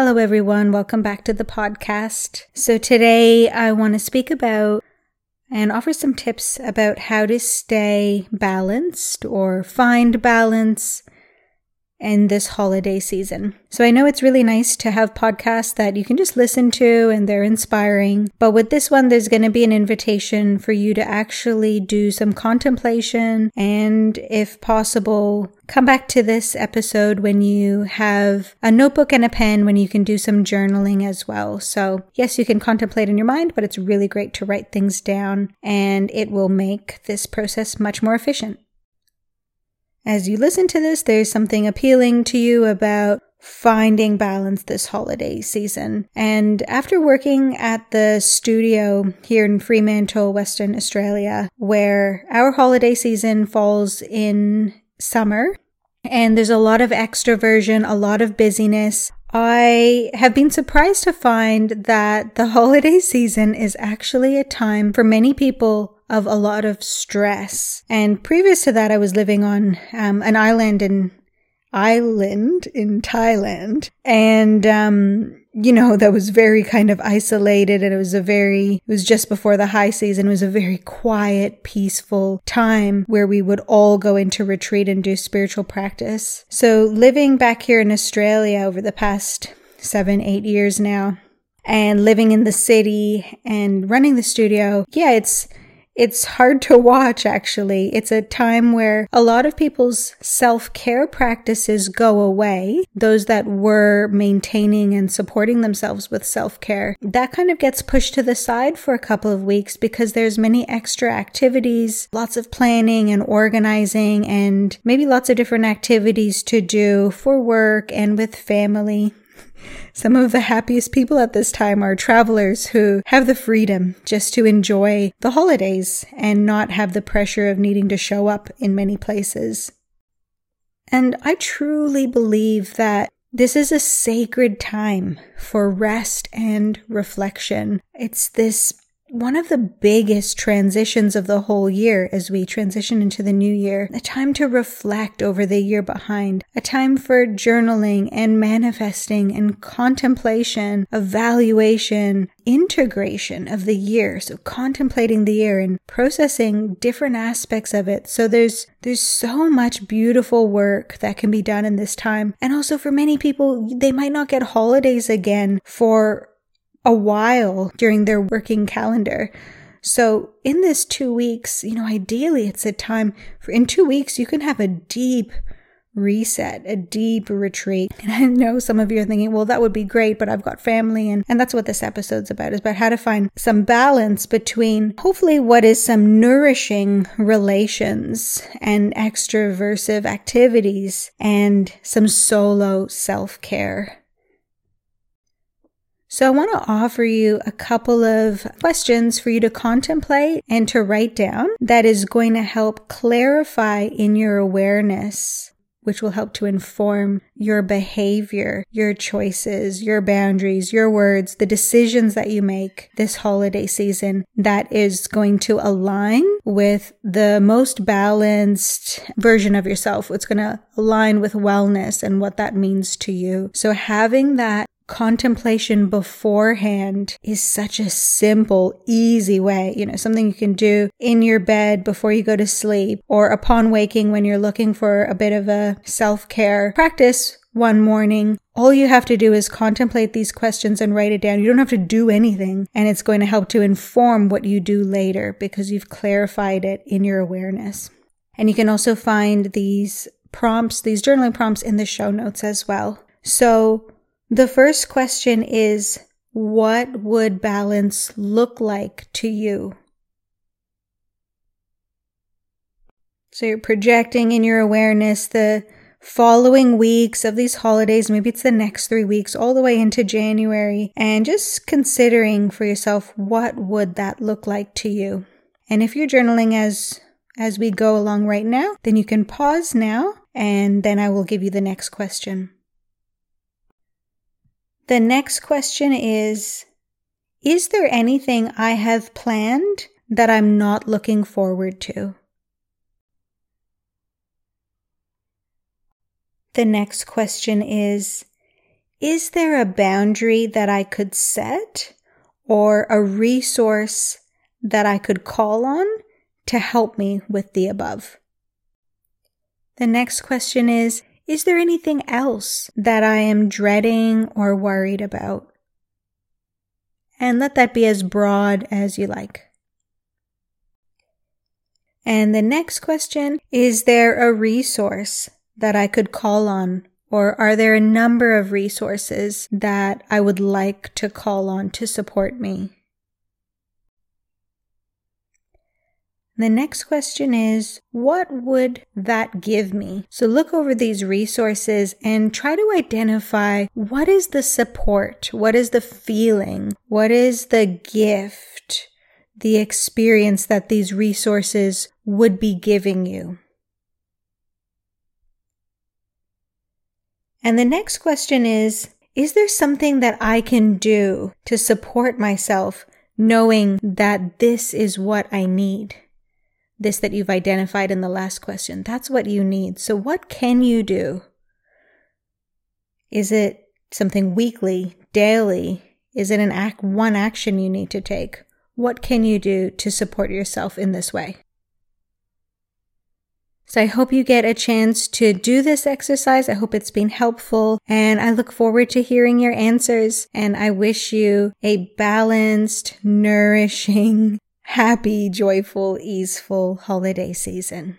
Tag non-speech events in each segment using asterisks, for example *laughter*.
Hello, everyone. Welcome back to the podcast. So, today I want to speak about and offer some tips about how to stay balanced or find balance in this holiday season. So I know it's really nice to have podcasts that you can just listen to and they're inspiring. But with this one, there's going to be an invitation for you to actually do some contemplation and if possible, come back to this episode when you have a notebook and a pen when you can do some journaling as well. So yes, you can contemplate in your mind, but it's really great to write things down and it will make this process much more efficient. As you listen to this, there's something appealing to you about finding balance this holiday season. And after working at the studio here in Fremantle, Western Australia, where our holiday season falls in summer, and there's a lot of extroversion, a lot of busyness. I have been surprised to find that the *laughs* holiday season is actually a time for many people of a lot of stress. And previous to that, I was living on um, an island in island in Thailand, and um, you know that was very kind of isolated, and it was a very it was just before the high season. It was a very quiet, peaceful time where we would all go into retreat and do spiritual practice. So living back here in Australia over the past seven, eight years now. And living in the city and running the studio, yeah, it's it's hard to watch, actually. It's a time where a lot of people's self care practices go away. Those that were maintaining and supporting themselves with self care. That kind of gets pushed to the side for a couple of weeks because there's many extra activities, lots of planning and organizing, and maybe lots of different activities to do for work and with family. Some of the happiest people at this time are travelers who have the freedom just to enjoy the holidays and not have the pressure of needing to show up in many places. And I truly believe that this is a sacred time for rest and reflection. It's this one of the biggest transitions of the whole year as we transition into the new year, a time to reflect over the year behind, a time for journaling and manifesting and contemplation, evaluation, integration of the year. So contemplating the year and processing different aspects of it. So there's, there's so much beautiful work that can be done in this time. And also for many people, they might not get holidays again for a while during their working calendar. So in this two weeks, you know, ideally it's a time for in two weeks, you can have a deep reset, a deep retreat. And I know some of you are thinking, well, that would be great, but I've got family. And, and that's what this episode's about, is about how to find some balance between hopefully what is some nourishing relations and extroversive activities and some solo self care. So I want to offer you a couple of questions for you to contemplate and to write down that is going to help clarify in your awareness, which will help to inform your behavior, your choices, your boundaries, your words, the decisions that you make this holiday season that is going to align with the most balanced version of yourself. It's going to align with wellness and what that means to you. So having that contemplation beforehand is such a simple, easy way, you know, something you can do in your bed before you go to sleep or upon waking when you're looking for a bit of a self care practice one morning. All you have to do is contemplate these questions and write it down. You don't have to do anything and it's going to help to inform what you do later because you've clarified it in your awareness. And you can also find these prompts, these journaling prompts in the show notes as well. So the first question is What would balance look like to you? So you're projecting in your awareness the following weeks of these holidays, maybe it's the next three weeks, all the way into January, and just considering for yourself what would that look like to you. And if you're journaling as as we go along right now, then you can pause now and then I will give you the next question. The next question is Is there anything I have planned that I'm not looking forward to? The next question is is there a boundary that I could set or a resource that I could call on to help me with the above? The next question is Is there anything else that I am dreading or worried about? And let that be as broad as you like. And the next question Is there a resource that I could call on? Or are there a number of resources that I would like to call on to support me? The next question is, what would that give me? So look over these resources and try to identify what is the support? What is the feeling? What is the gift? The experience that these resources would be giving you. And the next question is, is there something that I can do to support myself knowing that this is what I need? This that you've identified in the last question. That's what you need. So, what can you do? Is it something weekly, daily? Is it an act, one action you need to take? What can you do to support yourself in this way? So I hope you get a chance to do this exercise. I hope it's been helpful and I look forward to hearing your answers and I wish you a balanced, nourishing, happy, joyful, easeful holiday season.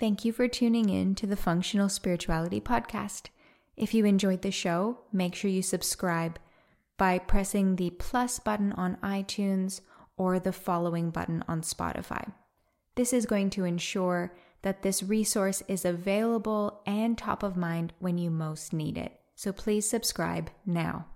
Thank you for tuning in to the Functional Spirituality Podcast. If you enjoyed the show, make sure you subscribe by pressing the plus button on iTunes or the following button on Spotify. This is going to ensure that this resource is available and top of mind when you most need it. So please subscribe now.